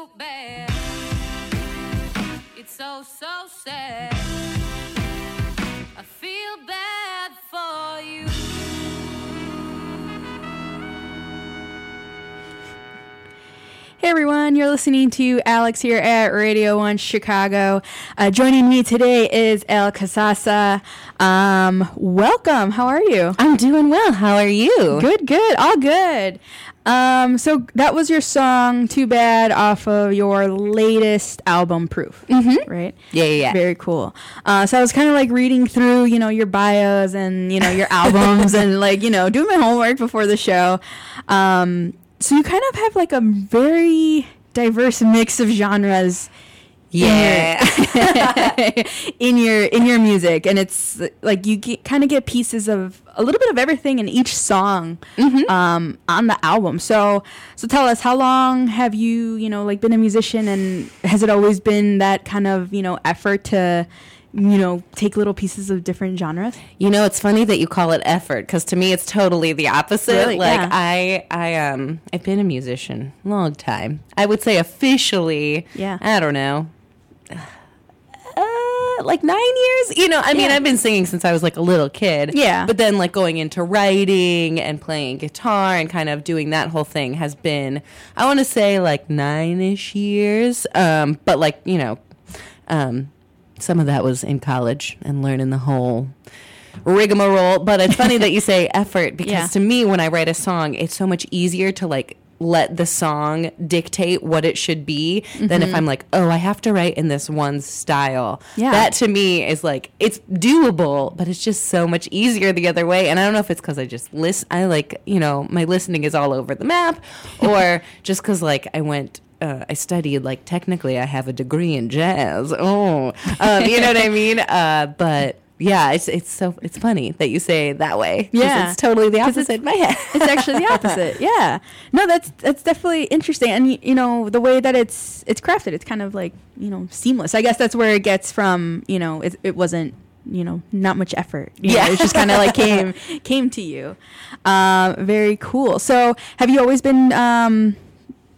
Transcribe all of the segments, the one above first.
too bad. It's so, so sad. I feel bad for you. Hey everyone, you're listening to Alex here at Radio 1 Chicago. Uh, joining me today is Elle Casazza. Um, welcome. How are you? I'm doing well. How are you? Good, good. All good. Um, so that was your song, Too Bad, off of your latest album, Proof. Mm-hmm. Right? Yeah, yeah, yeah. Very cool. Uh, so I was kind of like reading through, you know, your bios and, you know, your albums and like, you know, doing my homework before the show. Um, so you kind of have like a very diverse mix of genres Yeah. in your in your music and it's like you kind of get pieces of a little bit of everything in each song um, on the album so so tell us how long have you you know like been a musician and has it always been that kind of you know effort to you know take little pieces of different genres You know, it's funny that you call it effort because to me it's totally the opposite. Really? Like Yeah. I, I um, I've been a musician long time. I would say officially, Yeah. I don't know, uh, like nine years. You know, I mean, Yeah. I've been singing since I was like a little kid. Yeah. but then like going into writing and playing guitar and kind of doing that whole thing has been, I want to say like nine ish years. Um, but like you know, um, some of that was in college and learning the whole rigmarole. But it's funny that you say effort because Yeah. to me, when I write a song, it's so much easier to like let the song dictate what it should be than if I'm like, oh, I have to write in this one style. Mm-hmm. Yeah. That to me is like, it's doable, but it's just so much easier the other way. And I don't know if it's because I just listen, I like, you know, my listening is all over the map or just because like I went uh, I studied like technically I have a degree in jazz. Oh, um, you know what I mean? Uh, but yeah, it's it's so it's funny that you say that way. Yeah. it's totally the opposite in my head. it's actually the opposite. Yeah. No, that's that's definitely interesting, and you know the way that it's it's crafted, it's kind of like you know seamless. I guess that's where it gets from. You know, it, it wasn't you know not much effort. You Yeah. know, it just kind of like came came to you. Um, very cool. So, have you always been um,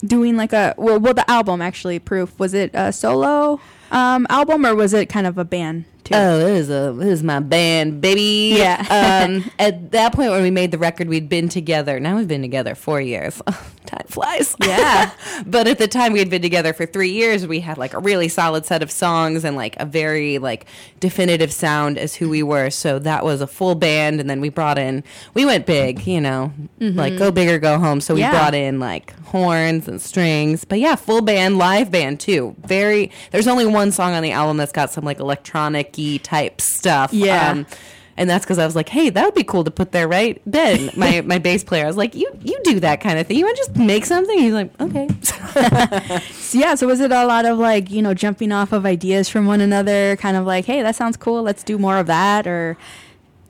doing like a well, well, the album actually, proof was it a solo um, album or was it kind of a band too? Oh, it is a it is my band, baby. Yeah. um, at that point when we made the record, we'd been together. Now we've been together four years. Time flies. Yeah. but at the time we had been together for three years, we had like a really solid set of songs and like a very like definitive sound as who we were. So that was a full band, and then we brought in. We went big, you know, like go big or go home. So we Yeah. brought in like horns and strings. But yeah, full band, live band too. Very. There's only one song on the album that's got some like electronic y type stuff. Yeah. Um, and that's because I was like, "Hey, that would be cool to put there, right?" Ben, my my bass player, I was like, "You you do that kind of thing. You want to just make something?" He's like, "Okay." So, yeah, so was it a lot of like, you know, jumping off of ideas from one another, kind of like, hey, that sounds cool, let's do more of that or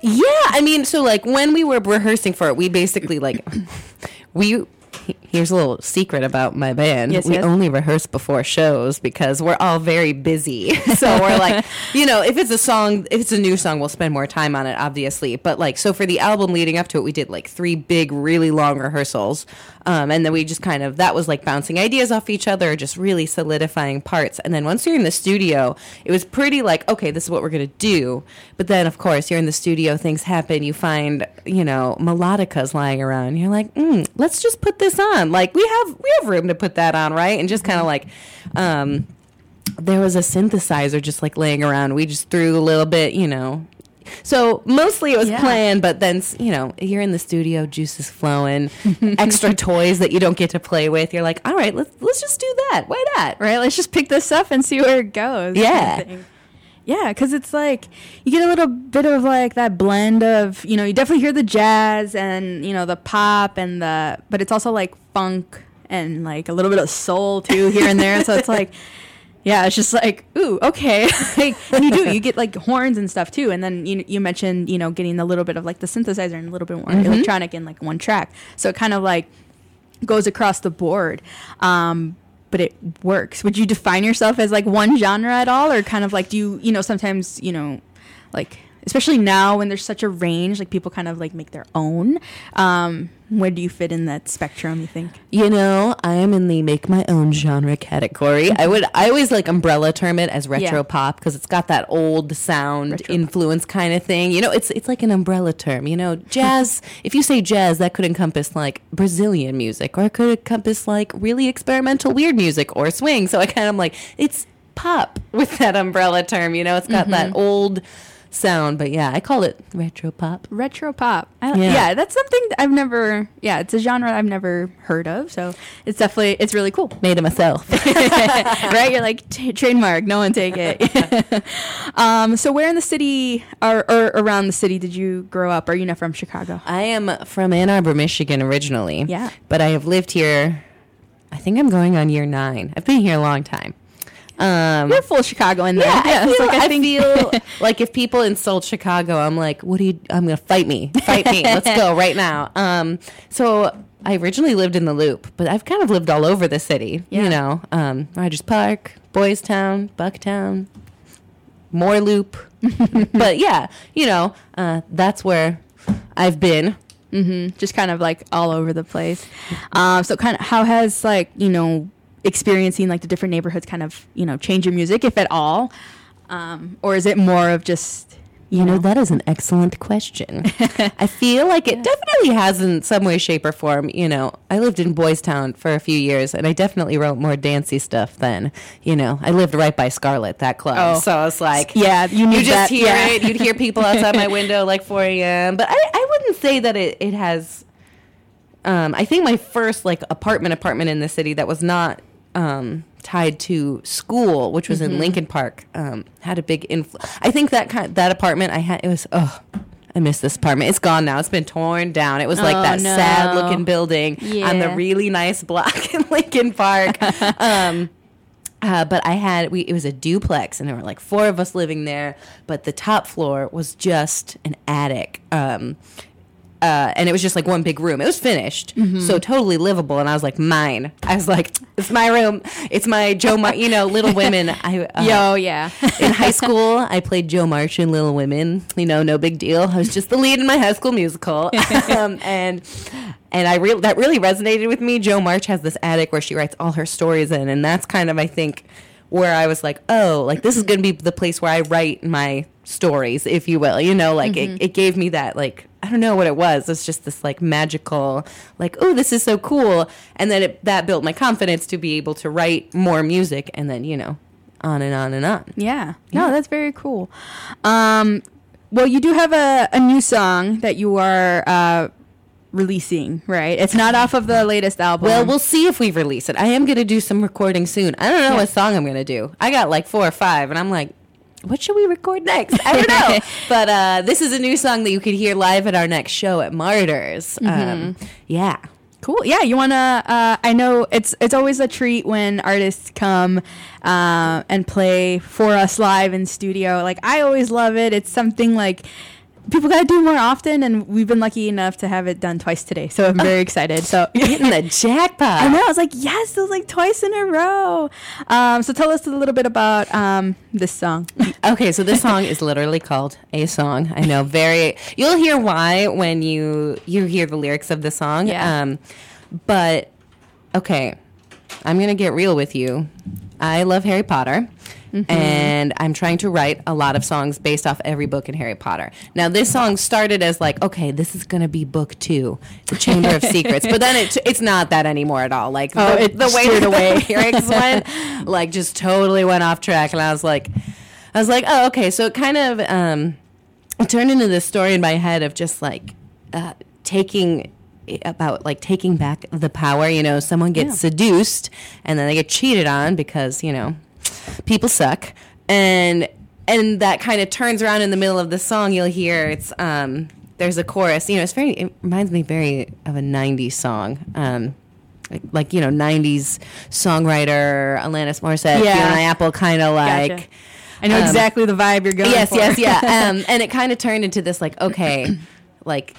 Yeah, I mean, so like when we were rehearsing for it, we basically like we. Here's a little secret about my band. Yes, we yes. only rehearse before shows because we're all very busy. So we're like, you know, if it's a song, if it's a new song, we'll spend more time on it, obviously. But like, so for the album leading up to it, we did like three big, really long rehearsals. Um, and then we just kind of, that was like bouncing ideas off each other, just really solidifying parts. And then once you're in the studio, it was pretty like, okay, this is what we're going to do. But then, of course, you're in the studio, things happen. You find, you know, melodicas lying around. You're like, mm, let's just put this on. Like, we have, we have room to put that on, right? And just kind of like, um, there was a synthesizer just like laying around. We just threw a little bit, you know. So mostly it was Yeah. planned, but then you know you're in the studio, juice is flowing, extra toys that you don't get to play with. You're like, all right, let's let's just do that. Why not? right, let's just pick this up and see where it goes. kind of Yeah. Yeah, because it's like you get a little bit of like that blend of you know you definitely hear the jazz and you know the pop and the but it's also like funk and like a little bit of soul too here and there. so it's like yeah, it's just like ooh okay, like, and you do you get like horns and stuff too. And then you you mentioned you know getting a little bit of like the synthesizer and a little bit more electronic in like one track. So it kind of like goes across the board. Um, but it works. Would you define yourself as like one genre at all, or kind of like do you, you know, sometimes you know, like especially now when there's such a range, like people kind of like make their own. Um, where do you fit in that spectrum? You think? You know, I am in the make my own genre category. I would I always like umbrella term it as retro Yeah. pop because it's got that old sound Retro pop. influence kind of thing. You know, it's it's like an umbrella term. You know, jazz. if you say jazz, that could encompass like Brazilian music, or it could encompass like really experimental weird music or swing. So I kind of like it's pop with that umbrella term. You know, it's got that old sound. But yeah, I call it retro pop. Retro pop. I, Yeah. yeah. that's something that I've never. Yeah, it's a genre I've never heard of. So it's definitely it's really cool. Made it myself. right? You're like "T- trademark. No one take it. um, so where in the city or, or around the city did you grow up? Are you not from Chicago? I am from Ann Arbor, Michigan originally. Yeah. But I have lived here, I think I'm going on year nine. I've been here a long time. Um, You're full Chicago in there. yeah, I, feel, like I, think- feel like if people insult Chicago, I'm like, what do you, I'm going to fight me. Fight me. Let's go right now. Um, so I originally lived in the Loop, but I've kind of lived all over the city. Yeah. You know, um, Rogers Park, Boys Town, Bucktown, more Loop. but yeah, you know, uh, that's where I've been. Mm-hmm. just kind of like all over the place. Um, so kind of how has like you know experiencing like the different neighborhoods kind of you know change your music if at all, um, or is it more of just You know, that is an excellent question. I feel like it definitely has in some way, shape, or form. You know, I lived in Boys Town for a few years and I definitely wrote more dancey stuff then. You know, I lived right by Scarlet, that club. Oh. So I was like, yeah you need you just that, hear yeah. it. You'd hear people outside my window like 4 a.m. But I, I wouldn't say that it, it has. Um, I think my first like apartment apartment in the city that was not um, tied to school, which was Mm-hmm. in Lincoln Park, um, had a big influence. I think that kind that apartment I had it was oh. I miss this apartment. It's gone now. It's been torn down. It was like Oh, that no. sad looking building on the really nice block in Lincoln Park. um, uh, but I had we it was a duplex and there were like four of us living there, but the top floor was just an attic. Um, uh, and it was just like one big room. It was finished, Mm-hmm. so totally livable. And I was like, mine. I was like, it's my room. It's my Jo, Mar- you know, Little Women. I uh, Yo, yeah. in high school, I played Jo March in Little Women. You know, no big deal. I was just the lead in my high school musical, um, and and I re- that really resonated with me. Jo March has this attic where she writes all her stories in, and that's kind of I think where I was like, oh, like this is going to be the place where I write my stories, if you will. You know, like it, it gave me that like I don't know what it was. It's just this like magical, like oh, this is so cool, and then it, that built my confidence to be able to write more music, and then you know, on and on and on. Yeah. No, that's very cool. Um, well, you do have a, a new song that you are uh, releasing, right? It's not off of the latest album. Well, we'll see if we release it. I am going to do some recording soon. I don't know Yeah. what song I'm going to do. I got like four or five, and I'm like, what should we record next? I don't know. but uh, this is a new song that you could hear live at our next show at Martyrs. Um, yeah. Cool. Yeah, you wanna? Uh, I know it's it's always a treat when artists come uh, and play for us live in studio. Like I always love it. It's something like people gotta do more often, and we've been lucky enough to have it done twice today. So I'm very excited. So you're Hitting the jackpot. I know. I was like, yes, it was like twice in a row. Um, so tell us a little bit about um, this song. Okay, so this song is literally called a song. I know, very. You'll hear why when you you hear the lyrics of the song. Yeah. Um, but okay, I'm gonna get real with you. I love Harry Potter. And I'm trying to write a lot of songs based off every book in Harry Potter. Now, this song started as like, okay, this is gonna be book two, The Chamber of Secrets, but then it, it's not that anymore at all. Like Oh, the, the way steered that away. the lyrics went, like just totally went off track, and I was like, I was like, oh, okay. So it kind of um, it turned into this story in my head of just like uh, taking about like taking back the power. You know, someone gets Yeah. seduced and then they get cheated on because you know people suck, and and that kind of turns around in the middle of the song. You'll hear it's um, there's a chorus. You know, it's very it reminds me very of a '90s song. Um, like, like you know, '90s songwriter Alanis Morissette, Yeah. Fiona Apple, kind of like. Gotcha. I know Um, exactly the vibe you're going yes, for. yes, yes, yeah. Um, and it kind of turned into this like, okay, like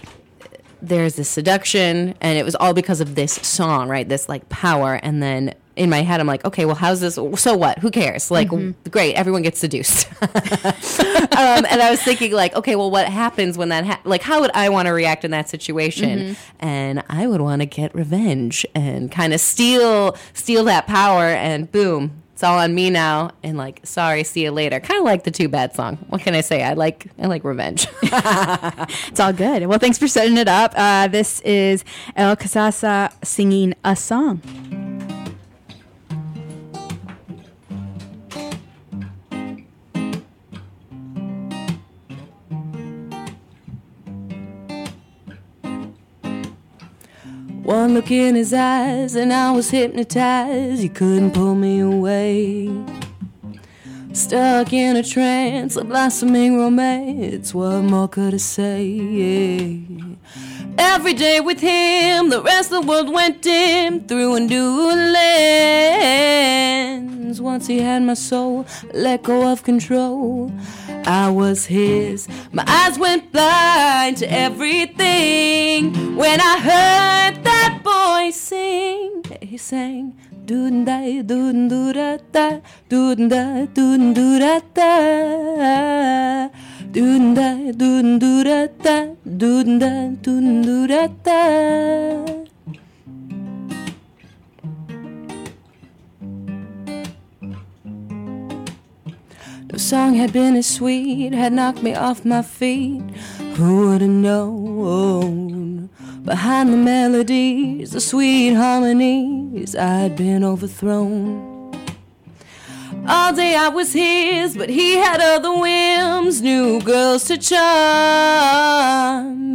there's this seduction, and it was all because of this song, right? This like power, and then in my head, I'm like, okay, well, how's this? So what? Who cares? Like, Mm-hmm. great, everyone gets seduced. um, and I was thinking, like, okay, well, what happens when that? Ha- like, how would I want to react in that situation? Mm-hmm. And I would want to get revenge and kind of steal steal that power, and boom. It's all on me now, and like, sorry, see you later. Kind of like the Too Bad song. What can I say? I like, I like revenge. It's all good. Well, thanks for setting it up. Uh, this is Elle Casazza singing a song. Look in his eyes, and I was hypnotized. He couldn't pull me away. Stuck in a trance, a blossoming romance. What more could I say? Every day with him, the rest of the world went dim through a new lens. Once he had my soul, let go of control. I was his. My eyes went blind to everything when I heard that. He sang. Doodin da doodin doo da da doodin da doodin doo da da doodin da doodin doo da da doodin da doodin doo da da No song had been as sweet, had knocked me off my feet. Who would have known? Behind the melodies, the sweet harmonies, I'd been overthrown. All day I was his, but he had other whims, new girls to charm.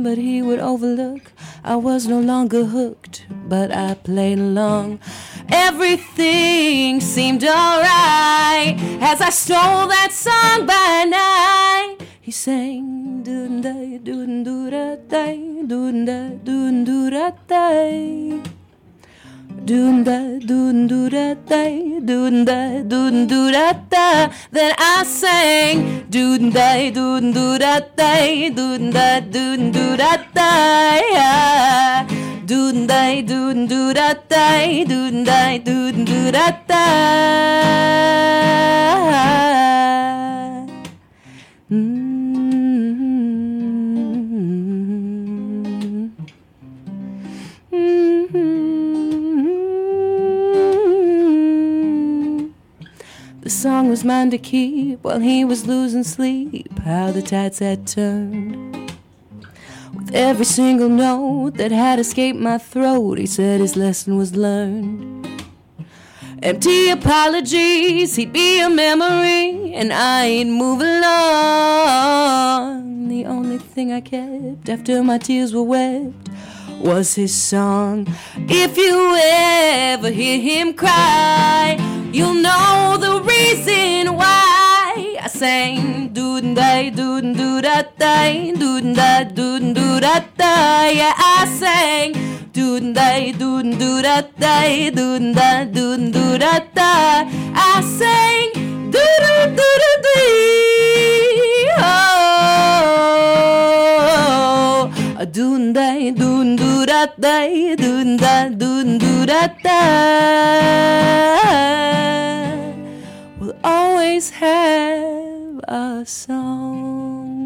But he would overlook, I was no longer hooked, but I played along. Everything seemed alright as I stole that song by night. He sang. doon day, doon do da day, doon da, doon do da day. Doon da, doon do da day, doon da, doon do da. Then I sang, doon day, doon do da day, doon da, doon do da day. Doon day, doon do da day, doon day, doon do da day. Mm. Song was mine to keep while he was losing sleep. How the tides had turned. With every single note that had escaped my throat, he said his lesson was learned. Empty apologies, he'd be a memory, and I'd move along. The only thing I kept after my tears were wept was his song. If you ever hear him cry, you'll know the reason why. I sang doo day doo doo da day doo da doo doo da day. Yeah, I sang doo day doo doo da day doo da doo doo da day. I sang doo doo doo dee. Oh, a doon day doon We'll always have a song.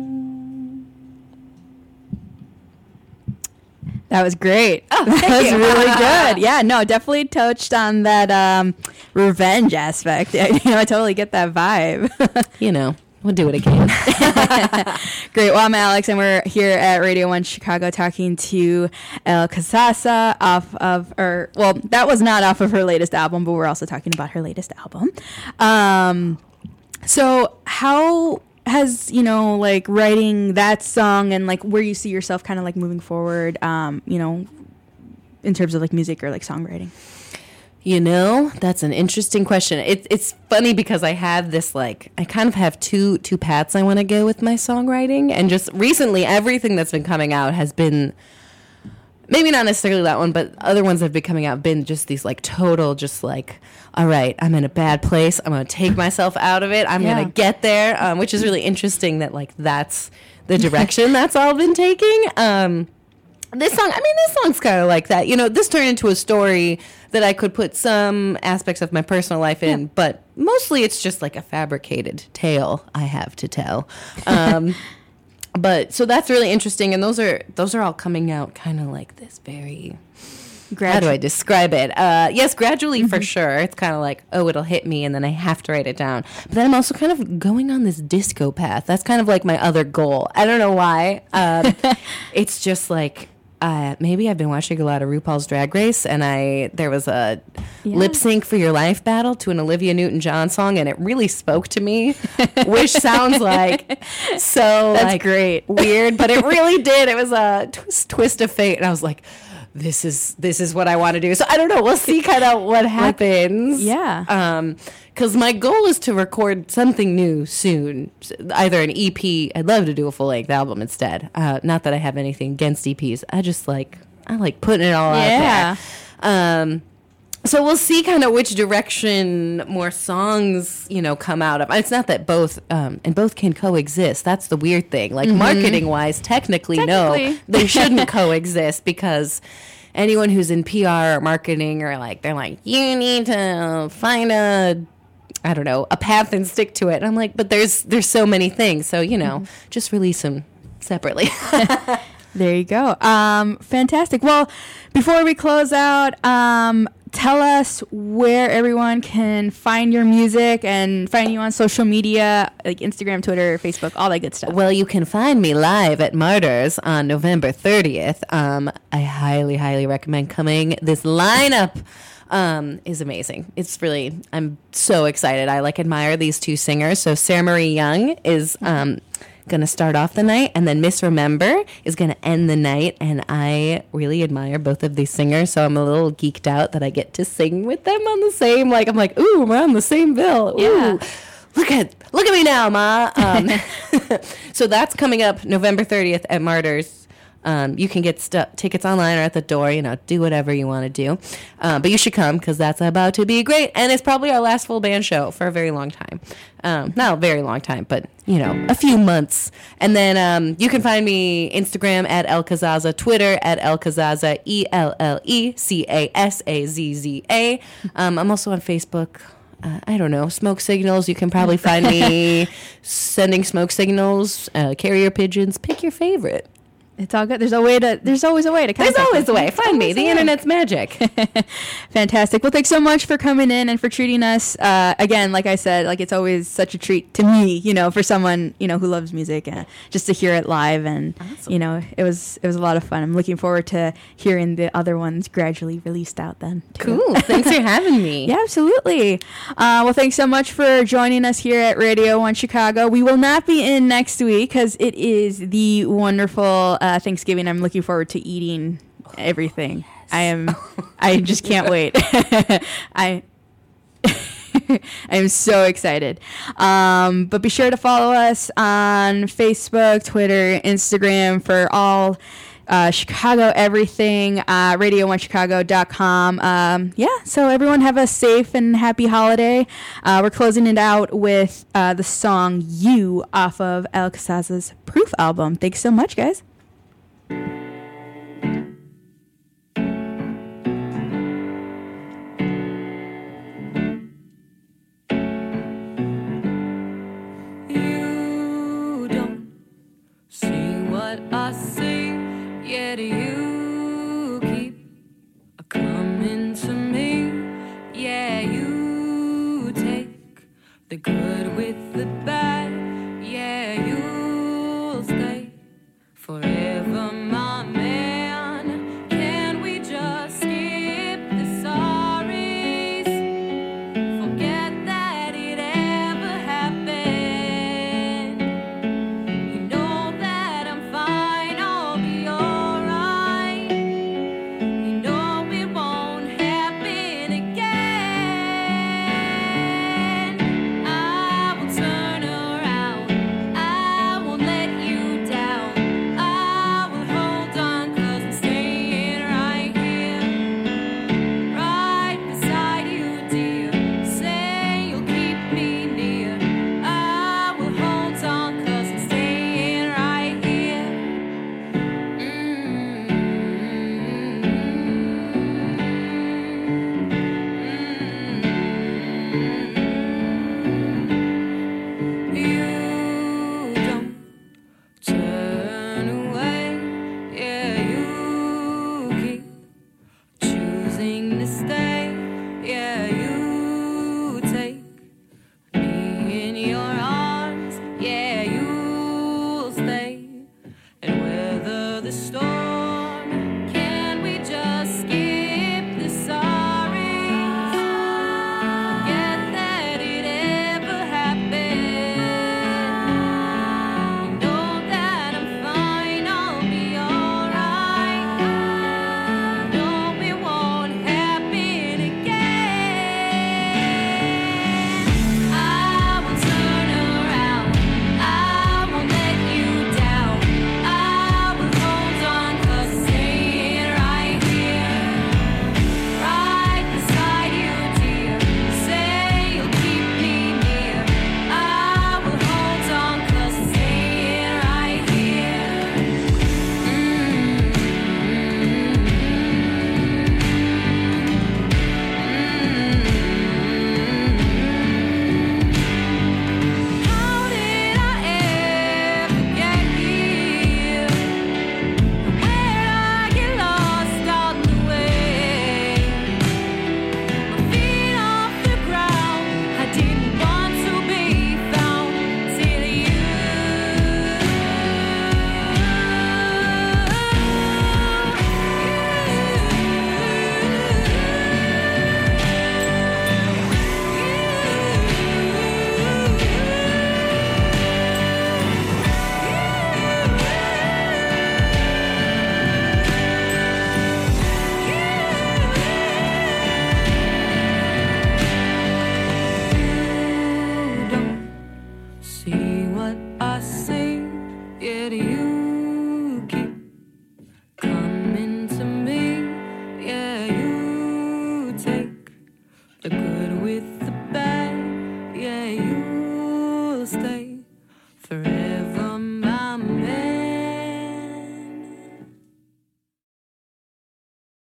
That was great. that was you. really good. Yeah, no, definitely touched on that um, revenge aspect. you know, I totally get that vibe. You know, we'll do it again. Great. Well, I'm Alex, and we're here at Radio One Chicago talking to Elle Casazza off of, or well, that was not off of her latest album, but we're also talking about her latest album. Um, so how has you know like writing that song and like where you see yourself kind of like moving forward, um, you know, in terms of like music or like songwriting? You know, that's an interesting question. It's it's funny because I have this like I kind of have two two paths I want to go with my songwriting, and just recently everything that's been coming out has been maybe not necessarily that one, but other ones that have been coming out have been just these like total, just like all right, I'm in a bad place. I'm gonna take myself out of it. I'm Yeah. gonna get there, um, which is really interesting that like that's the direction that's all been taking. Um, this song, I mean, this song's kind of like that. You know, this turned into a story that I could put some aspects of my personal life in, but mostly it's just like a fabricated tale I have to tell. Um, but so that's really interesting, and those are those are all coming out kind of like this very. How do I describe it? Uh, yes, gradually for sure. It's kind of like, oh, it'll hit me, and then I have to write it down. But then I'm also kind of going on this disco path. That's kind of like my other goal. I don't know why. Um, it's just like uh, maybe I've been watching a lot of RuPaul's Drag Race, and I there was a lip sync for your life battle to an Olivia Newton John song, and it really spoke to me, which sounds like so That's like, great. weird, but it really did. It was a twist, twist of fate, and I was like, "This is this is what I want to do." So I don't know. We'll see kind of what happens. yeah. Um, because my goal is to record something new soon, either an EP. I'd love to do a full length album instead. Uh, not that I have anything against EPs. I just like I like putting it all Yeah. out there. Um, so we'll see kind of which direction more songs you know come out of. It's not that both um, and both can coexist. That's the weird thing. Like marketing wise technically, no they shouldn't coexist because anyone who's in pr or marketing or like they're like you need to find a i don't know a path and stick to it. And i'm like but there's there's so many things. So you know just release them separately. There you go. Um, fantastic. Well, before we close out, um, tell us where everyone can find your music and find you on social media, like Instagram, Twitter, Facebook, all that good stuff. Well, you can find me live at Martyrs on November 30th. Um, I highly, highly recommend coming. This lineup um, is amazing. It's really, I'm so excited. I like admire these two singers. So Sarah Marie Young is um, going to start off the night, and then Miss Remember is going to end the night. And I really admire both of these singers. So I'm a little geeked out that I get to sing with them on the same, like, I'm like, ooh, we're on the same bill. Ooh. Yeah. look at look at me now, ma. Um, so that's coming up November 30th at Martyrs. Um, you can get stu- tickets online or at the door. You know, do whatever you want to do. Um, but you should come because that's about to be great, and it's probably our last full band show for a very long time. Um, not a very long time, but you know, a few months. And then um, you can find me Instagram at Elle Casazza, Twitter at Elle Casazza, E L L E C A S A Z Z A. Um, I'm also on Facebook. Uh, I don't know, smoke signals. You can probably find me sending smoke signals, uh, carrier pigeons. Pick your favorite. It's all good. There's a way to. There's always a way to. There's always us. a way. Find me. The way. internet's magic. Fantastic. Well, thanks so much for coming in and for treating us. Uh, again, like I said, like it's always such a treat to me, you know, for someone you know who loves music, and just to hear it live, and Awesome. you know, it was it was a lot of fun. I'm looking forward to hearing the other ones gradually released out. Then, too. cool. Thanks for having me. Yeah, absolutely. Uh, well, thanks so much for joining us here at Radio One Chicago. We will not be in next week because it is the wonderful uh, Thanksgiving. I'm looking forward to eating everything. I am. I just can't wait. I. I am so excited. Um, but be sure to follow us on Facebook, Twitter, Instagram for all uh, Chicago everything, uh, radio1chicago.com. Um, yeah, so everyone have a safe and happy holiday. Uh, we're closing it out with uh, the song You off of Elle Casazza's Proof album. Thanks so much, guys. You